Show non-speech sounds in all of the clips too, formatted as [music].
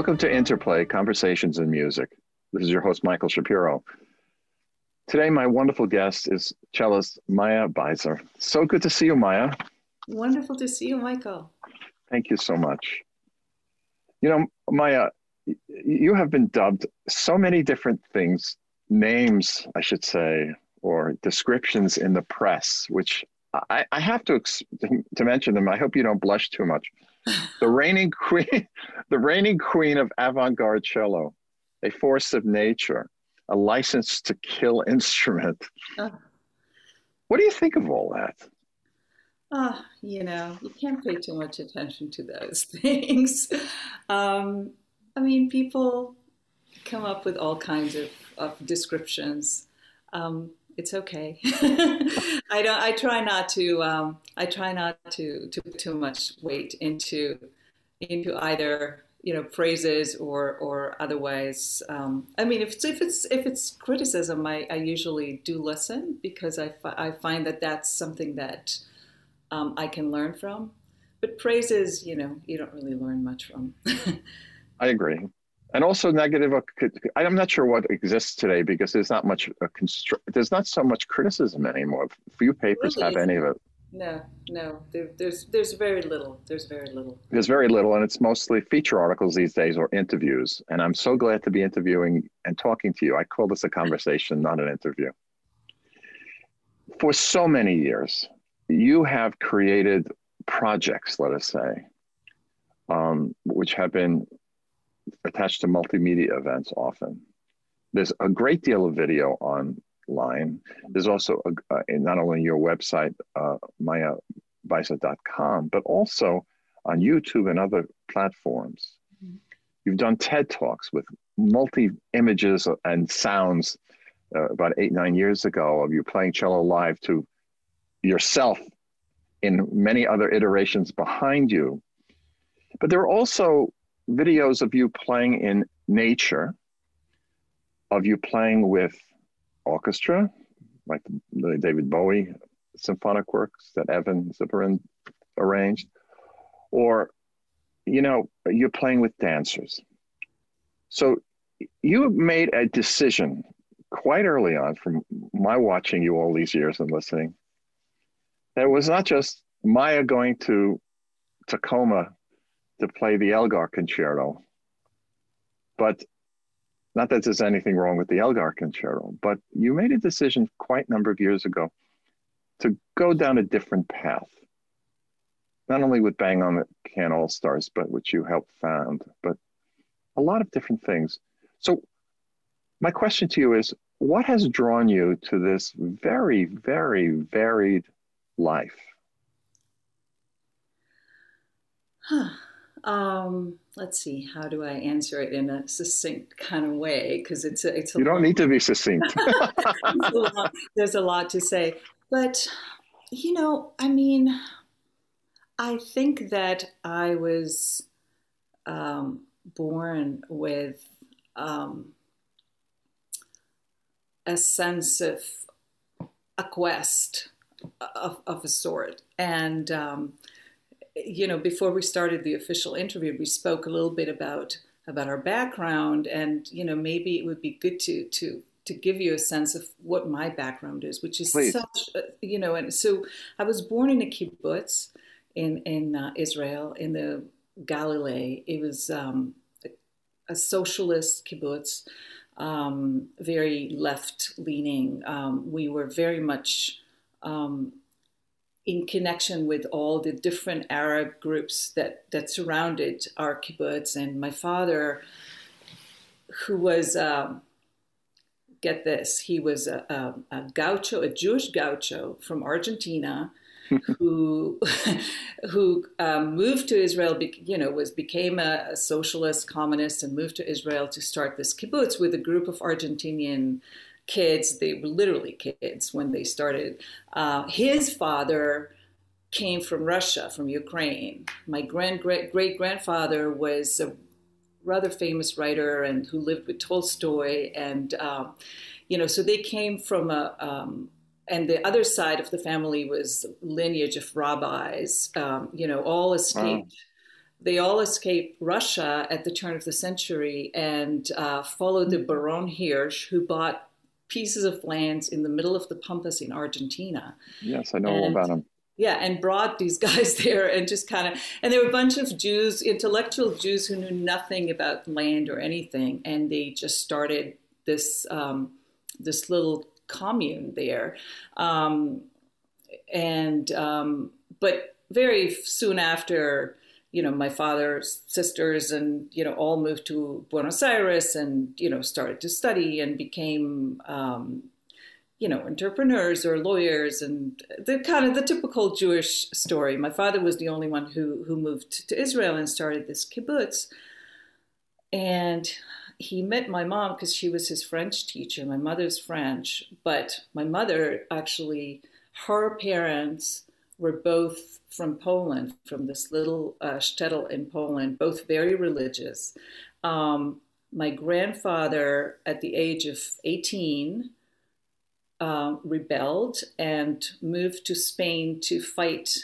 Welcome to Interplay Conversations in Music. This is your host, Michael Shapiro. Today, my wonderful guest is cellist Maya Beiser. So good to see you, Maya. Wonderful to see you, Michael. Thank you so much. You know, Maya, you have been dubbed so many different things, names, I should say, or descriptions in the press, which I, I have to to mention them. I hope you don't blush too much. The reigning queen, [laughs] the reigning queen of avant-garde cello, a force of nature, a license to kill [laughs] instrument. Uh, what do you think of all that? Ah, uh, you know, you can't pay too much attention to those [laughs] things. Um, I mean, people come up with all kinds of, of descriptions. Um, it's okay. [laughs] I don't. I try not to. Um, I try not to to put too much weight into into either you know phrases or or otherwise. Um, I mean, if it's if it's if it's criticism, I, I usually do listen because I, fi- I find that that's something that um, I can learn from. But praises, you know, you don't really learn much from. [laughs] I agree and also negative i'm not sure what exists today because there's not much constr- there's not so much criticism anymore. Few papers really? have any of it. No no. There, there's there's very little. There's very little. There's very little and it's mostly feature articles these days or interviews. And i'm so glad to be interviewing and talking to you. I call this a conversation not an interview. For so many years you have created projects let us say um, which have been attached to multimedia events often. There's a great deal of video online. There's also a, uh, not only your website, uh, but also on YouTube and other platforms. Mm-hmm. You've done TED Talks with multi images and sounds uh, about eight, nine years ago of you playing cello live to yourself in many other iterations behind you. But there are also videos of you playing in nature, of you playing with orchestra, like the David Bowie symphonic works that Evan Ziporyn arranged, or you know, you're playing with dancers. So you made a decision quite early on from my watching you all these years and listening that it was not just Maya going to Tacoma to play the Elgar Concerto. But not that there's anything wrong with the Elgar Concerto, but you made a decision quite a number of years ago to go down a different path. Not only with Bang on the Can All Stars, but which you helped found, but a lot of different things. So, my question to you is what has drawn you to this very, very varied life? Um, let's see. How do I answer it in a succinct kind of way? Because it's a, it's. A you don't long, need to be succinct. [laughs] a lot, there's a lot to say, but you know, I mean, I think that I was um, born with um, a sense of a quest of, of a sort, and um, you know, before we started the official interview, we spoke a little bit about about our background, and you know, maybe it would be good to to to give you a sense of what my background is, which is Please. such, you know, and so I was born in a kibbutz in in uh, Israel in the Galilee. It was um, a, a, socialist kibbutz, um, very left leaning. Um, we were very much um, in connection with all the different Arab groups that, that surrounded our kibbutz. And my father, who was, um, get this, he was a, a, a, gaucho, a Jewish gaucho from Argentina. [laughs] who [laughs] who um, moved to Israel, you know, was became a, a, socialist communist and moved to Israel to start this kibbutz with a group of Argentinian kids. They were literally kids when they started. Uh, his father came from Russia, from Ukraine. My grand great great grandfather was a rather famous writer and who lived with Tolstoy, and um, you know, so they came from a. Um, and the other side of the family was lineage of rabbis, um, you know, all escaped they all escaped Russia at the turn of the century and uh, followed the Baron Hirsch, who bought pieces of lands in the middle of the Pampas in Argentina. Yes, I know and, all about him. Yeah, and brought these [laughs] guys there and just kind of, and there were a bunch of Jews, intellectual Jews who knew nothing about land or anything, and they just started this um, this little commune there, um, and um, but very soon after you know, my father's sisters and, you know, all moved to Buenos Aires and, you know, started to study and became, um, you know, entrepreneurs or lawyers and the kind of the typical Jewish story. My father was the only one who, who moved to Israel and started this kibbutz. And he met my mom because she was his French teacher. My mother's French, but my mother actually, her parents were both from Poland, from this little uh, shtetl in Poland, both very religious. Um, my grandfather, at the age of 18, uh, rebelled and moved to Spain to fight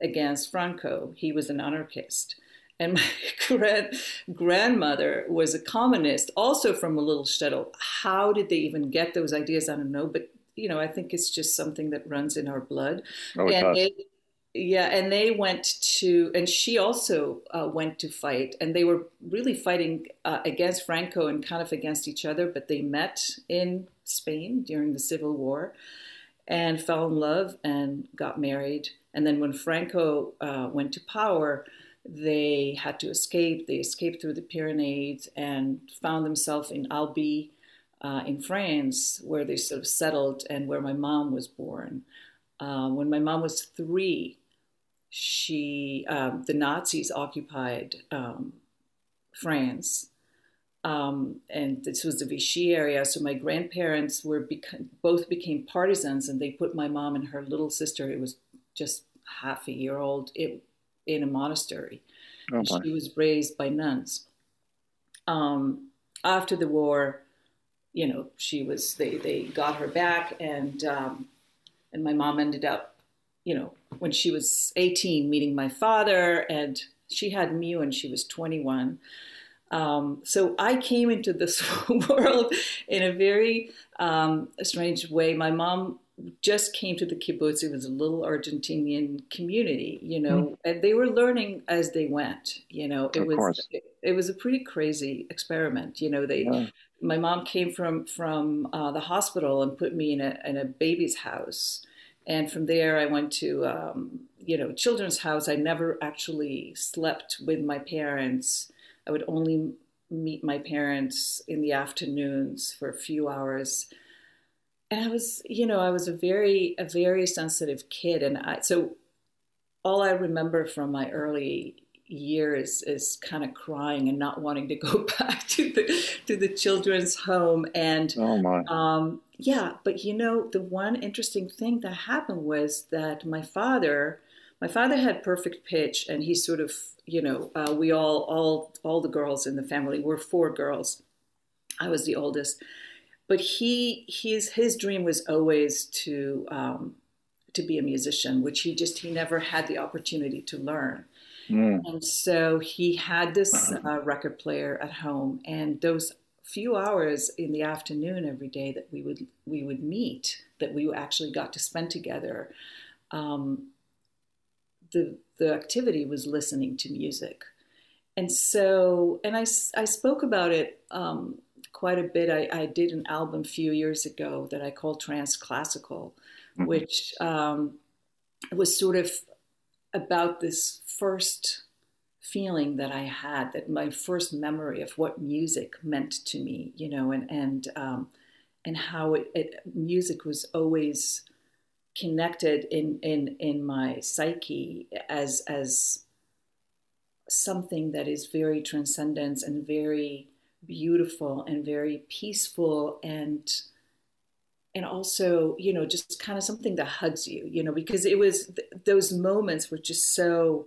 against Franco. He was an anarchist. And [laughs] my grand, grandmother was a communist, also from a little shtetl. How did they even get those ideas? I don't know, but you know, I think it's just something that runs in our blood. Oh, and they, yeah, and they went to, and she also uh, went to fight, and they were really fighting uh, against Franco and kind of against each other, but they met in Spain during the Civil War and fell in love and got married. And then when Franco uh, went to power, they had to escape. They escaped through the Pyrenees and found themselves in Albi uh, in France, where they sort of settled and where my mom was born. Uh, when my mom was three, she um, the Nazis occupied um, France, um, and this was the Vichy area. So my grandparents were beca- both became partisans, and they put my mom and her little sister, it was just half a year old, it, in a monastery. Oh, she was raised by nuns. Um, after the war, you know, she was they they got her back, and um, and my mom ended up, you know, when she was 18, meeting my father, and she had me when she was 21. Um, so I came into this [laughs] world in a very um, strange way. My mom just came to the kibbutz. It was a little Argentinian community, you know, mm. and they were learning as they went. You know, it of was it, it, was a pretty crazy experiment. You know, they yeah my mom came from from uh, the hospital and put me in a in a baby's house, and from there I went to um, you know children's house. I never actually slept with my parents. I would only meet my parents in the afternoons for a few hours. And I was, you know, I was a very, a very sensitive kid, and I, so all I remember from my early years is kind of crying and not wanting to [laughs] go back to the to the children's home and oh my. Um, yeah but you know the one interesting thing that happened was that my father my father had perfect pitch and he sort of you know uh, we all all all the girls in the family were four girls. I was the oldest. But he his his dream was always to um, to be a musician which he just he never had the opportunity to learn Mm. And so he had this uh, record player at home, and those few hours in the afternoon every day that we would we would meet, that we actually got to spend together, um, the the activity was listening to music, and so and I I spoke about it. Um, quite a bit. I, I, did an album a few years ago that I called TranceClassical, mm-hmm. which um, was sort of about this first feeling that I had, that my first memory of what music meant to me, you know, and and um, and how it, it, music was always connected in in in my psyche as as something that is very transcendent and very beautiful and very peaceful and and also you know just kind of something that hugs you you know because it was th- those moments were just so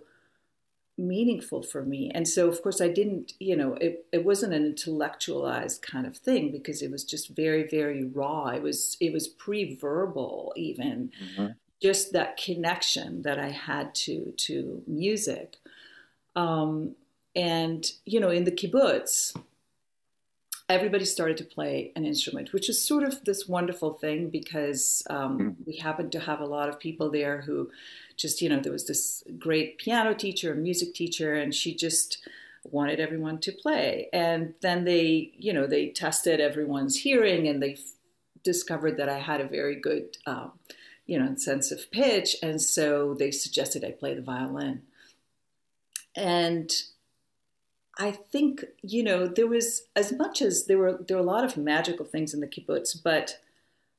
meaningful for me. And so of course i didn't you know it, it wasn't an intellectualized kind of thing because it was just very very raw. It was it was pre-verbal even mm-hmm. just that connection that i had to to music. Um, and you know, in the kibbutz, everybody started to play an instrument, which is sort of this wonderful thing because um, mm-hmm. we happened to have a lot of people there who just, you know, there was this great piano teacher, music teacher, and she just wanted everyone to play. And then they, you know, they tested everyone's hearing and they f- discovered that I had a very good, um, you know, sense of pitch. And so they suggested I play the violin. And I think you know there was as much as there were there were a lot of magical things in the kibbutz, but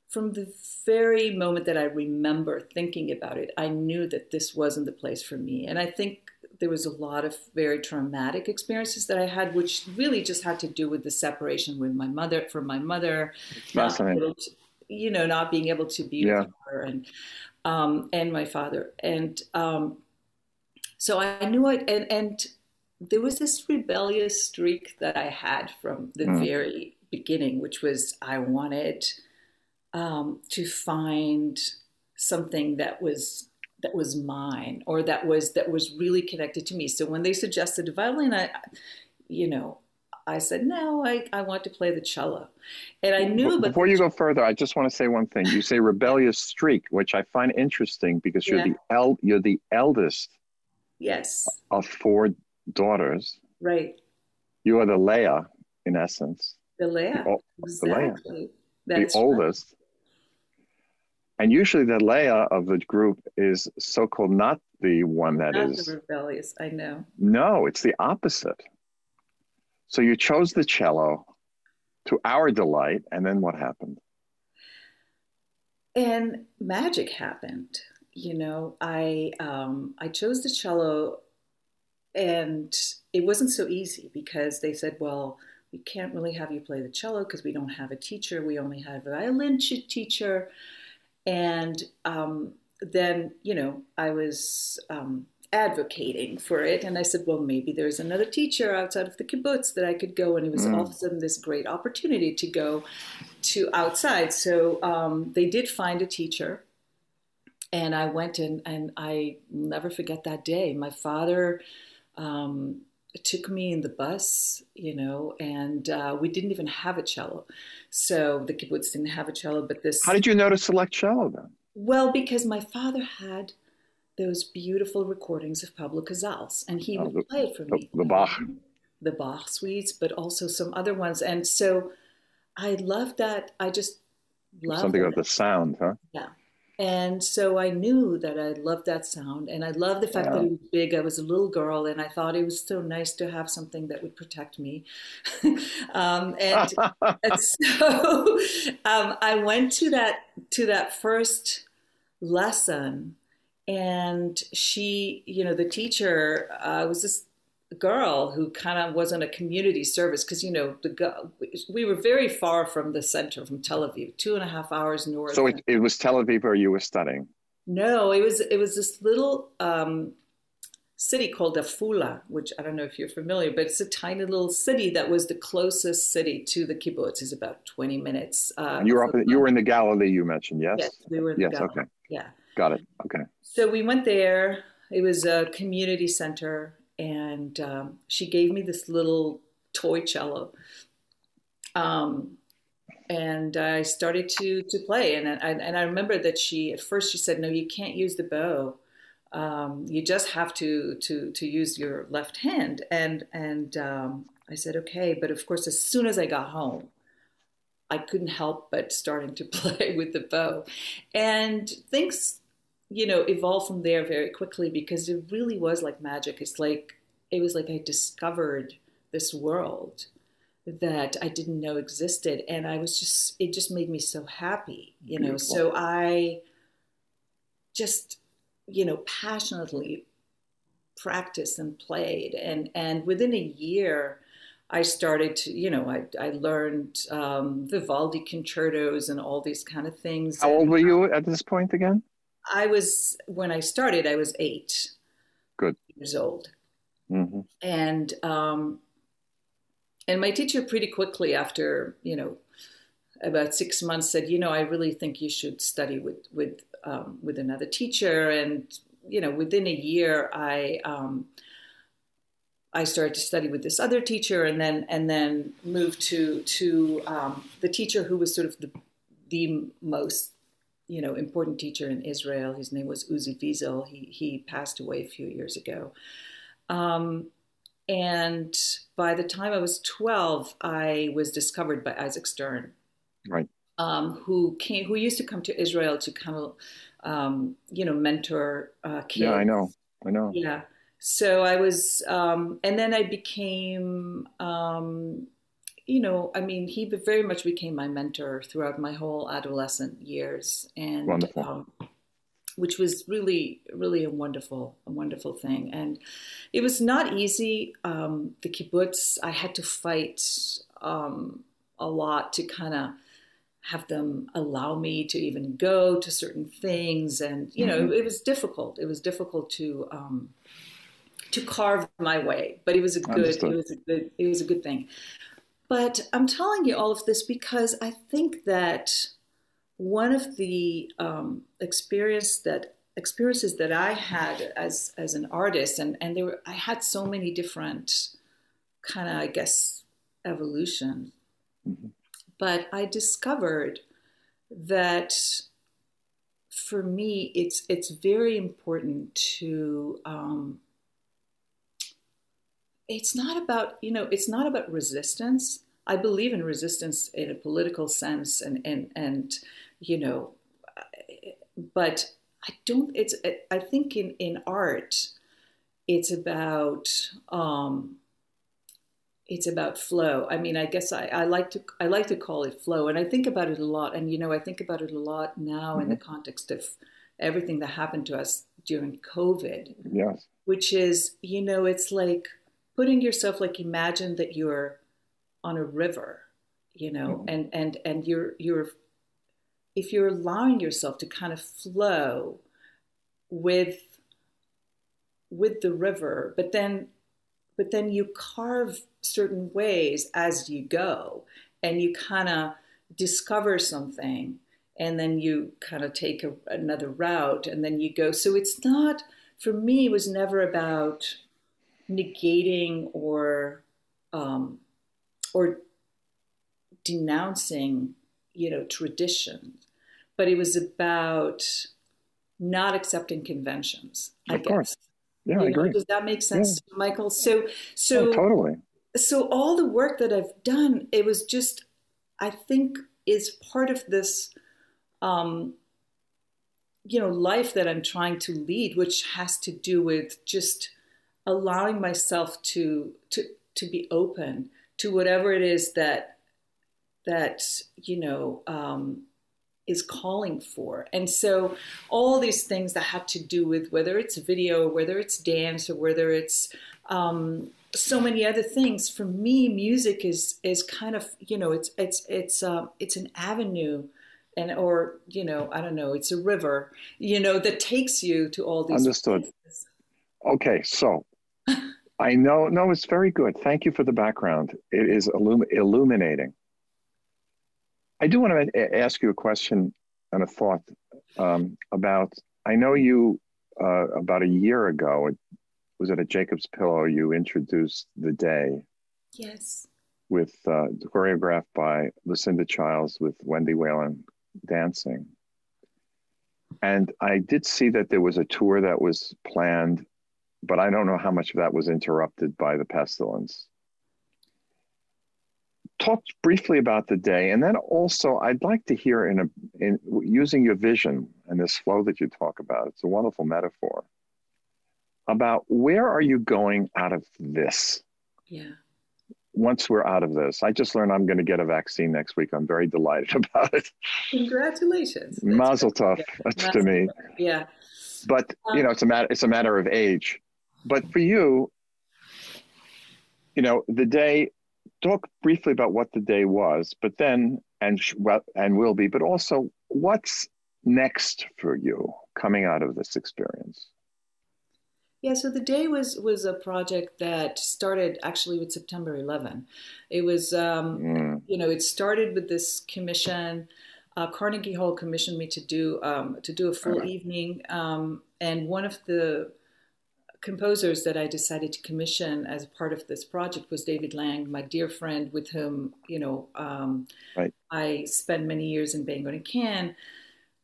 from the very moment that I remember thinking about it, I knew that this wasn't the place for me. And I think there was a lot of very traumatic experiences that I had, which really just had to do with the separation with my mother from my mother, to, you know, not being able to be yeah. with her and um, and my father, and um, so I knew it, and and there was this rebellious streak that I had from the mm. very beginning, which was I wanted um, to find something that was that was mine or that was that was really connected to me. So when they suggested violin, I, you know, I said no, I, I want to play the cello, and I knew. Before you go further, I just want to say one thing. You say rebellious streak, which I find interesting because you're yeah. the el- you're the eldest. Yes. Of four daughters. Right. You are the Leah, in essence. The Leah. The, exactly. the Leah. The oldest. Right. And usually the Leah of the group is so called not the one that not is rebellious, I know. No, it's the opposite. So you chose the cello to our delight, and then what happened? And magic happened. You know, I um, I chose the cello and it wasn't so easy because they said, well, we can't really have you play the cello because we don't have a teacher. We only have a violin teacher. And um, then, you know, I was um, advocating for it. And I said, well, maybe there's another teacher outside of the kibbutz that I could go. And it was mm. all of a sudden this great opportunity to go to outside. So um, they did find a teacher. And I went in, and I never forget that day. My father um, took me in the bus, you know, and uh, we didn't even have a cello. So the kibbutz didn't have a cello, but this. How did you know to select cello then? Well, because my father had those beautiful recordings of Pablo Casals, and he oh, would the, play it for me. The Bach. The Bach suites, but also some other ones. And so I loved that. I just loved Something of the sound, huh? Yeah. And so I knew that I loved that sound. And I loved the fact yeah. that it was big. I was a little girl and I thought it was so nice to have something that would protect me. [laughs] um, and, and, [laughs] so [laughs] um, I went to that, to that first lesson and she, you know, the teacher uh, was this girl who kind of wasn't a community service because you know the we were very far from the center from Tel Aviv, two and a half hours north. So it, it was Tel Aviv where you were studying. No, it was it was this little um, city called Afula, which I don't know if you're familiar, but it's a tiny little city that was the closest city to the kibbutz. It's about 20 minutes. Uh, you were up. In, you were in the Galilee. You mentioned yes. Yes, we were. yes. Galilee. Okay. Yeah. Got it. Okay. So we went there. It was a community center and um, she gave me this little toy cello. Um, and I started to to play, and I, and I remember that she at first she said, "No, you can't use the bow. Um, you just have to to to use your left hand." And and um, I said, "Okay," but of course, as soon as I got home, I couldn't help but starting to [laughs] play with the bow, and things you know, evolved from there very quickly because it really was like magic. It's like it was like I discovered this world that I didn't know existed, and I was just it just made me so happy, you know. Beautiful. So I just you know passionately practiced and played, and and within a year. I started to, you know, I, I learned um, Vivaldi concertos and all these kind of things. How old were you at this point again? I was when I started. I was eight. Good. Years old, mm-hmm. and um, and my teacher pretty quickly after you know about six months said, you know, I really think you should study with with um, with another teacher. And you know, within a year, I um, I started to study with this other teacher, and then and then moved to to um, the teacher who was sort of the the most you know important teacher in Israel. His name was Uzi Wiesel. He he passed away a few years ago. Um, and by the time I was 12, I was discovered by Isaac Stern, right? Um, who came, who used to come to Israel to kind of, um, you know, mentor uh, kids. Yeah, I know, I know. Yeah, so I was, um, and then I became, um, you know, I mean, he very much became my mentor throughout my whole adolescent years, and Wonderful. Um, which was really, really a wonderful, a wonderful thing. And it was not easy. Um, the kibbutz, I had to fight um, a lot to kind of have them allow me to even go to certain things, and you know, mm-hmm. it, it, was difficult. It was difficult to um, to carve my way, but it was a good, Understood. it was a good, it was a good thing. But I'm telling you all of this because I think that one of the um, experience that experiences that I had as as an artist, and and there were I had so many different kind of I guess evolution, mm-hmm. but I discovered that for me it's it's very important to um, it's not about you know it's not about resistance I believe in resistance in a political sense and and and you know, but I don't. It's I think in in art, it's about um, it's about flow. I mean, I guess I, I like to I like to call it flow, and I think about it a lot. And you know, I think about it a lot now mm-hmm. in the mm-hmm. context of everything that happened to us during COVID. Yes. Which is, you know, it's like putting yourself like imagine that you're on a river, you know, mm-hmm. and and and you're you're if you're allowing yourself to kind of flow with with the river but then but then you carve certain ways as you go and you kind of discover something and then you kind of take a, another route and then you go so it's not for me it was never about negating or um, or denouncing you know tradition but it was about not accepting conventions. Of I course. Yeah, you I agree. Does that make sense, yeah. Michael? So, so oh, totally. So all the work that I've done, it was just, I think, is part of this, um, you know, life that I'm trying to lead, which has to do with just allowing myself to to to be open to whatever it is that that you know um, is calling for. And so all these things that have to do with whether it's video, whether it's dance, or whether it's um, so many other things. For me, music is is kind of you know it's it's it's uh, it's an avenue. And or you know I don't know it's a river you know that takes you to all these understood. Places. Okay, so I know no it's very good. Thank you for the background. It is illum- illuminating. I do want to ask you a question and a thought um, about. I know you uh, about a year ago. It Was it at Jacob's Pillow? You introduced the day. Yes. With uh, choreographed by Lucinda Childs with Wendy Whelan dancing. And I did see that there was a tour that was planned, but I don't know how much of that was interrupted by the pestilence talk briefly about the day, and then also I'd like to hear in a in using your vision and this flow that you talk about. It's a wonderful metaphor about where are you going out of this? Yeah. Once we're out of this, I just learned I'm going to get a vaccine next week. I'm very delighted [laughs] about it. Congratulations! Mazel tov yeah. to me. Yeah. But you know, it's a matter. It's a matter of age. But for you, you know, the day talk briefly about what the day was, but then and and will be, but also what's next for you coming out of this experience. Yeah, so the day was was a project that started actually with September 11. It was, um, mm. you know, it started with this commission. Uh, Carnegie Hall commissioned me to do um, to do a full evening, um, and one of the composers that I decided to commission as part of this project was David Lang, my dear friend, with whom you know um, right. I spent many years in Bang on a Can.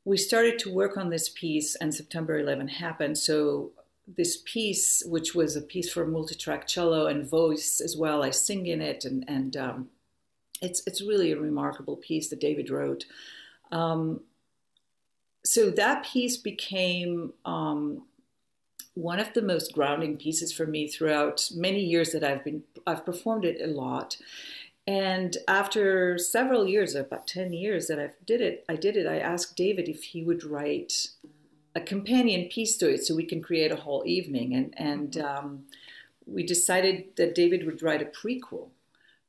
We started to work on this piece, and September 11 happened. So this piece, which was a piece for multi-track cello and voice as well, I sing in it, and and um, it's it's really a remarkable piece that David wrote. Um, so that piece became um, one of the most grounding pieces for me throughout many years that I've been I've performed it a lot. And after several years, about 10 years that I did it, I did it, I asked David if he would write a companion piece to it so we can create a whole evening. And, and um, we decided that David would write a prequel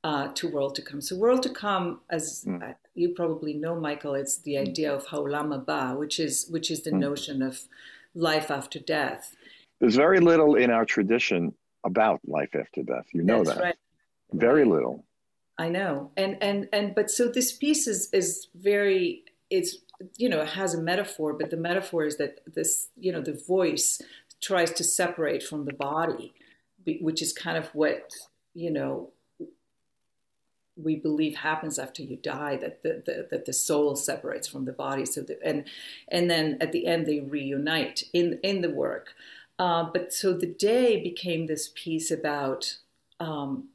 uh, to World to Come. So World to Come, as mm. you probably know, Michael, it's the idea of Haolam Haba, which is, which is the mm. notion of life after death. There's very little in our tradition about life after death. You know That's that. Right. Very little. I know. And and and but so this piece is is very it's you know, it has a metaphor, but the metaphor is that this, you know, the voice tries to separate from the body, which is kind of what, you know, we believe happens after you die that the, the, that the soul separates from the body so that, and and then at the end they reunite in in the work uh, but so the day became this piece about um,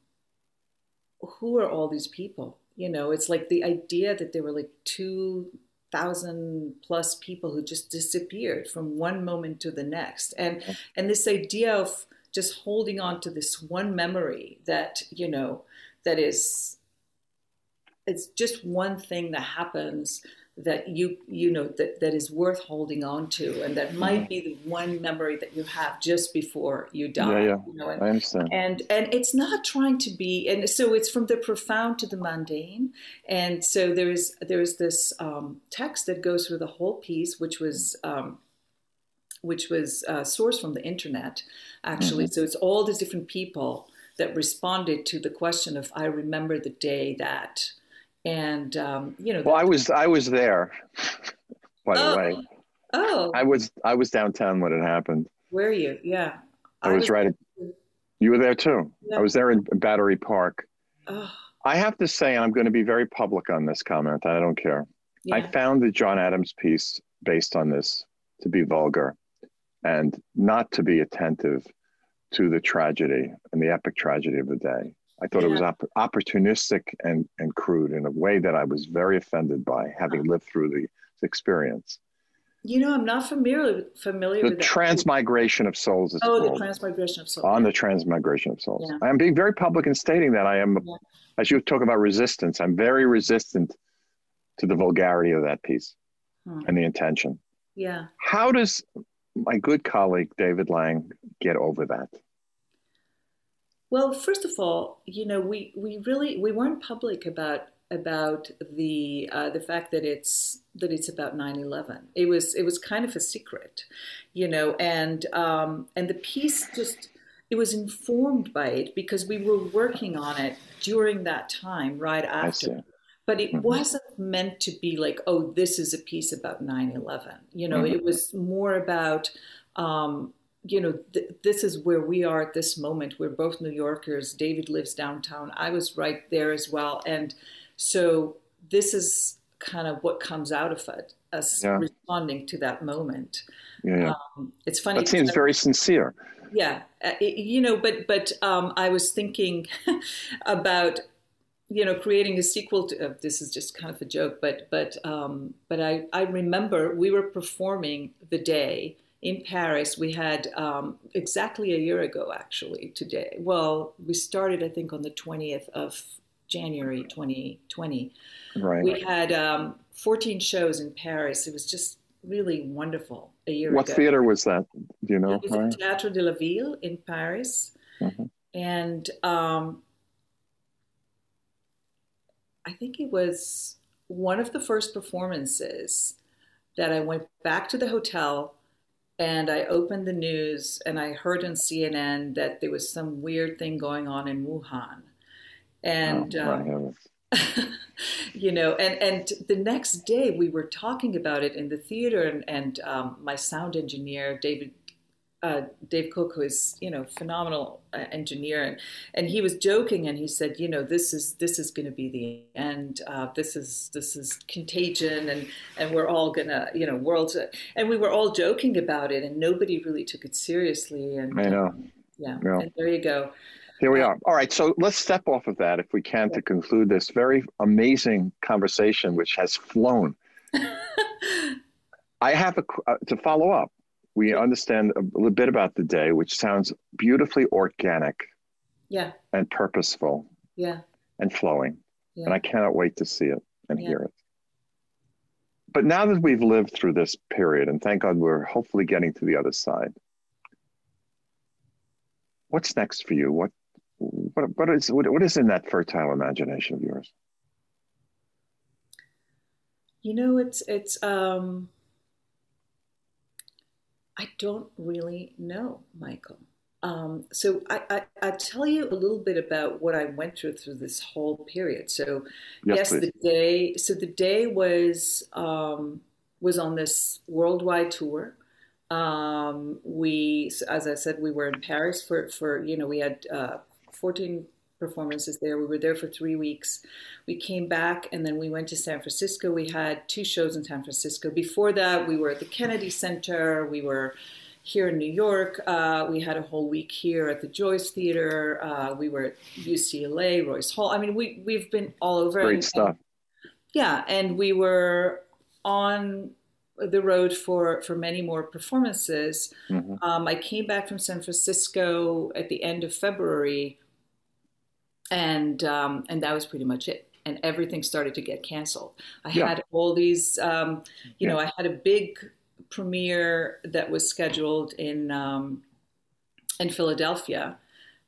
who are all these people? You know, it's like the idea that there were like 2,000 plus people who just disappeared from one moment to the next. And, and this idea of just holding on to this one memory that, you know, that is, it's just one thing that happens that you you know that that is worth holding on to and that might be the one memory that you have just before you die yeah, yeah. You know? and, I understand and and it's not trying to be and so it's from the profound to the mundane and so there's there's this um, text that goes through the whole piece which was um, which was uh, sourced from the internet actually mm-hmm. so it's all these different people that responded to the question of i remember the day that and um, you know. Well, I was I was there, [laughs] by oh. the way. Oh. I was I was downtown when it happened. Where are you? Yeah. I, I was, was, right. At, you were there too. Yeah. I was there in Battery Park. Oh. I have to say, and I'm going to be very public on this comment. I don't care. Yeah. I found the John Adams piece based on this to be vulgar and not to be attentive to the tragedy and the epic tragedy of the day. I thought yeah. it was op- opportunistic and, and crude in a way that I was very offended by, having lived through the experience. You know, I'm not familiar familiar the with the transmigration of souls. Is oh, called. the transmigration of souls. On the transmigration of souls. Yeah. I am being very public in stating that I am, as you talk about resistance, I'm very resistant to the vulgarity of that piece hmm. and the intention. Yeah. How does my good colleague David Lang get over that? Well, first of all, you know, we, we really we weren't public about about the uh, the fact that it's that it's about 9/11. It was it was kind of a secret, you know, and um, and the piece just it was informed by it because we were working on it during that time, right after. But it mm-hmm. wasn't meant to be like, oh, this is a piece about 9 11. You know, mm-hmm. it was more about um, you know, th- this is where we are at this moment. We're both New Yorkers. David lives downtown. I was right there as well. And so this is kind of what comes out of it, us yeah. responding to that moment. Yeah. Um, it's funny. That seems very sincere. Yeah. Uh, it, you know, but, but um, I was thinking [laughs] about, you know, creating a sequel to, uh, this is just kind of a joke, but, but, um, but I, I remember we were performing the day in Paris, we had um, exactly a year ago, actually, today. Well, we started, I think, on the 20th of January 2020. Right. We had um, 14 shows in Paris. It was just really wonderful a year what ago. What theater was that? Do you know? It was right? Théâtre de la Ville in Paris. Mm-hmm. And um, I think it was one of the first performances that I went back to the hotel and I opened the news and I heard on CNN that there was some weird thing going on in Wuhan. And, oh, um, [laughs] you know, and, and the next day we were talking about it in the theater, and, and um, my sound engineer, David uh, Dave Cook, who is you know phenomenal uh, engineer, and, and he was joking, and he said, you know, this is this is going to be the end. Uh, this is this is contagion, and and we're all gonna you know worlds, and we were all joking about it, and nobody really took it seriously. And I know, yeah, yeah. and there you go. Here we are. All right, so let's step off of that if we can to conclude this very amazing conversation, which has flown. [laughs] I have a uh, to follow up we understand a little bit about the day, which sounds beautifully organic. Yeah. And purposeful. Yeah. And flowing. Yeah. And I cannot wait to see it and yeah. hear it. But now that we've lived through this period, and thank God we're hopefully getting to the other side, what's next for you? What what what is what, what is in that fertile imagination of yours? You know, it's it's um I don't really know, Michael. Um, so I, I, I tell you a little bit about what I went through through this whole period. So yes, yes the day. So the day was um, was on this worldwide tour. Um, we, as I said, we were in Paris for for you know we had uh, 14 performances there. We were there for three weeks. We came back and then we went to San Francisco. We had two shows in San Francisco. Before that, we were at the Kennedy Center. We were here in New York. Uh, we had a whole week here at the Joyce Theater. Uh, we were at UCLA, Royce Hall. I mean, we we've been all over. Great and, stuff. And, yeah, and we were on the road for for many more performances. Mm-hmm. Um, I came back from San Francisco at the end of February and um, and that was pretty much it. And everything started to get canceled. I yeah. had all these, um, you yeah. know, I had a big premiere that was scheduled in um, in Philadelphia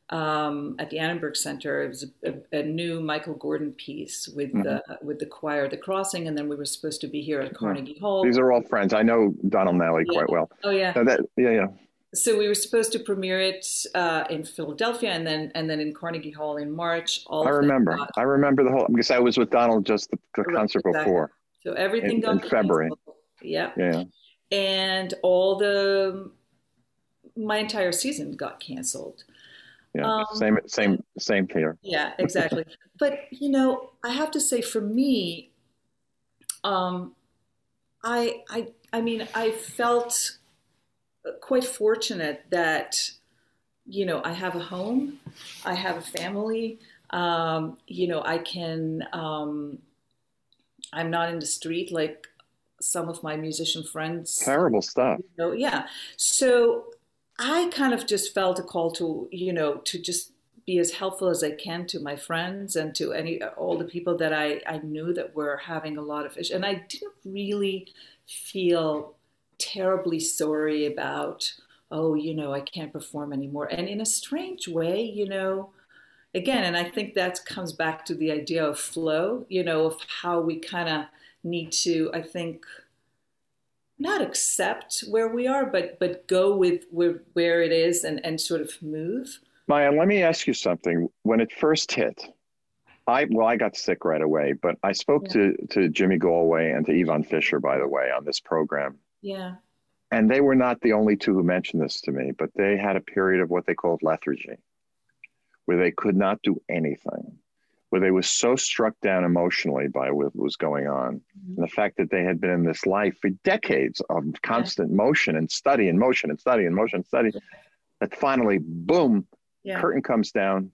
um, at the Annenberg Center. It was a, a, new Michael Gordon piece with mm-hmm. the with the choir, The Crossing, and then we were supposed to be here at Carnegie Hall. These are all friends. I know Donald Nally yeah. quite well. Oh yeah. So that, yeah, yeah so we were supposed to premiere it uh, in Philadelphia and then and then in Carnegie Hall in March. All I remember. I remember the whole because I was with Donald just the, the concert exactly. before. So everything in, got in February. Yeah. Yeah. And all the my entire season got canceled. Yeah. Um, same same same here. Yeah, exactly. [laughs] but you know, I have to say for me, um, I I I mean I felt quite fortunate that you know I have a home, I have a family. Um, you know, I can. Um, I'm not in the street like some of my musician friends. Terrible stuff. You know, yeah. So I kind of just felt a call to you know to just be as helpful as I can to my friends and to any all the people that I, I knew that were having a lot of issues. And I didn't really feel terribly sorry about, oh, you know, I can't perform anymore. And in a strange way, you know, again, and I think that comes back to the idea of flow, you know, of how we kind of need to, I think, not accept where we are, but but go with where, where it is and, and sort of move. Maya, let me ask you something. When it first hit, I well, I got sick right away, but I spoke yeah. to to Jimmy Galway and to Yvonne Fisher, by the way, on this program, yeah. And they were not the only two who mentioned this to me, but they had a period of what they called lethargy, where they could not do anything, where they were so struck down emotionally by what was going on. Mm-hmm. And the fact that they had been in this life for decades of constant yeah. motion and study and motion and study and motion and study, that finally, boom, yeah. curtain comes down,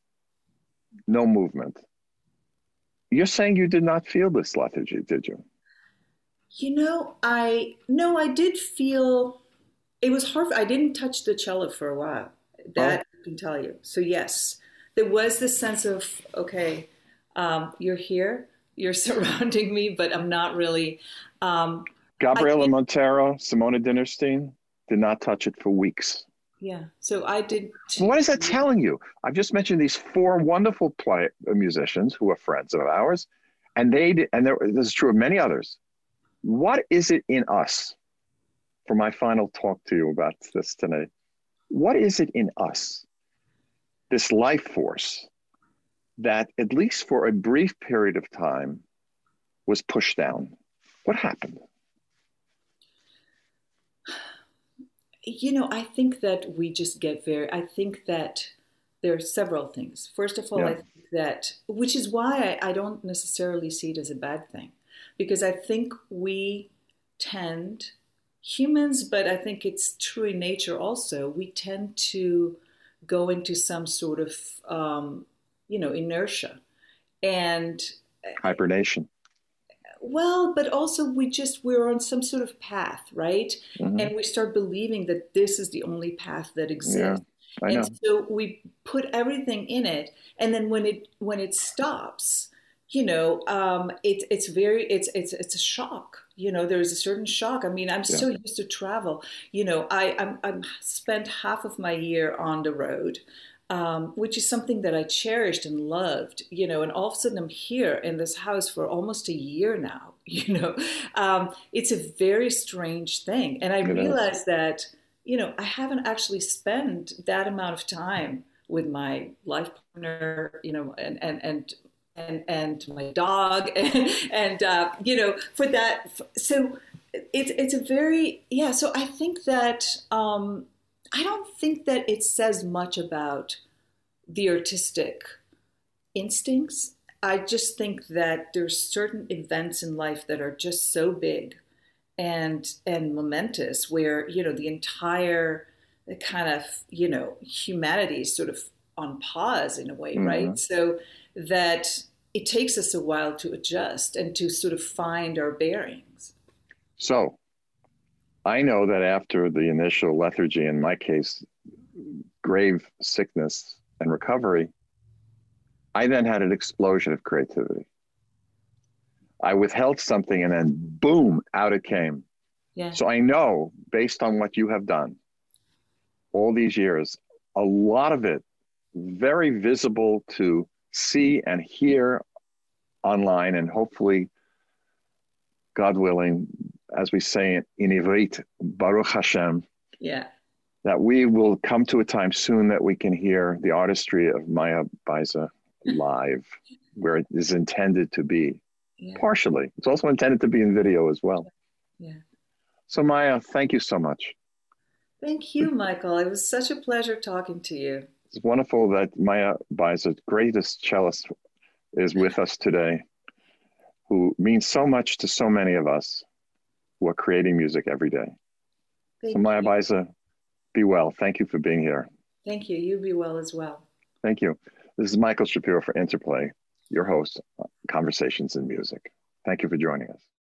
no movement. You're saying you did not feel this lethargy, did you? You know, I no, I did feel it was hard. I didn't touch the cello for a while. That oh. I can tell you. So yes, there was this sense of okay, um, you're here, you're [laughs] surrounding me, but I'm not really. Um, Gabriela Montero, Simone Dinnerstein did not touch it for weeks. Yeah, so I did. What is that telling you? I've just mentioned these four wonderful play musicians who are friends of ours, and they did, and there, this is true of many others what is it in us? For my final talk to you about this today, what is it in us, this life force, that at least for a brief period of time was pushed down? What happened? you know, I think that we just get very, I think that there are several things. First of all, yeah. I think that, which is why I, I don't necessarily see it as a bad thing, because I think we tend, humans, but I think it's true in nature also, we tend to go into some sort of, um, you know, inertia. And hibernation well but also we just we're on some sort of path right mm-hmm. and we start believing that this is the only path that exists yeah, and know. so we put everything in it and then when it when it stops you know um, it, it's very it's it's it's a shock you know there's a certain shock i mean i'm yeah. so used to travel you know i i'm, I'm spent half of my year on the road um, which is something that I cherished and loved, you know, and all of a sudden I'm here in this house for almost a year now, [laughs] you know. Um, it's a very strange thing. And I it realized is. that, you know, I haven't actually spent that amount of time with my life partner, you know, and, and, and, and, and my dog and, [laughs] and uh, you know, for that. So it's, it's a very, yeah. So I think that, um, I don't think that it says much about the artistic instincts. I just think that there's certain events in life that are just so big and and momentous where you know the entire the kind of you know humanity is sort of on pause in a way mm-hmm. right so that it takes us a while to adjust and to sort of find our bearings so I know that after the initial lethargy, in my case, grave sickness and recovery, I then had an explosion of creativity. I withheld something and then boom, out it came. Yeah. So I know based on what you have done all these years, a lot of it very visible to see and hear online and hopefully God willing, as we say in Ivrit, Baruch Hashem. Yeah. That we will come to a time soon that we can hear the artistry of Maya Beiser live, where it is intended to be. Yeah. Partially. It's also intended to be in video as well. Yeah. So, Maya, thank you so much. Thank you, Michael. It was such a pleasure talking to you. It's wonderful that Maya Beiser, greatest cellist, is with us today, who means so much to so many of us who are creating music every day. Thank so Maya Beiser, be well. Thank you for being here. Thank you. You be well as well. Thank you. This is Michael Shapiro for Interplay, your host, Conversations in Music. Thank you for joining us.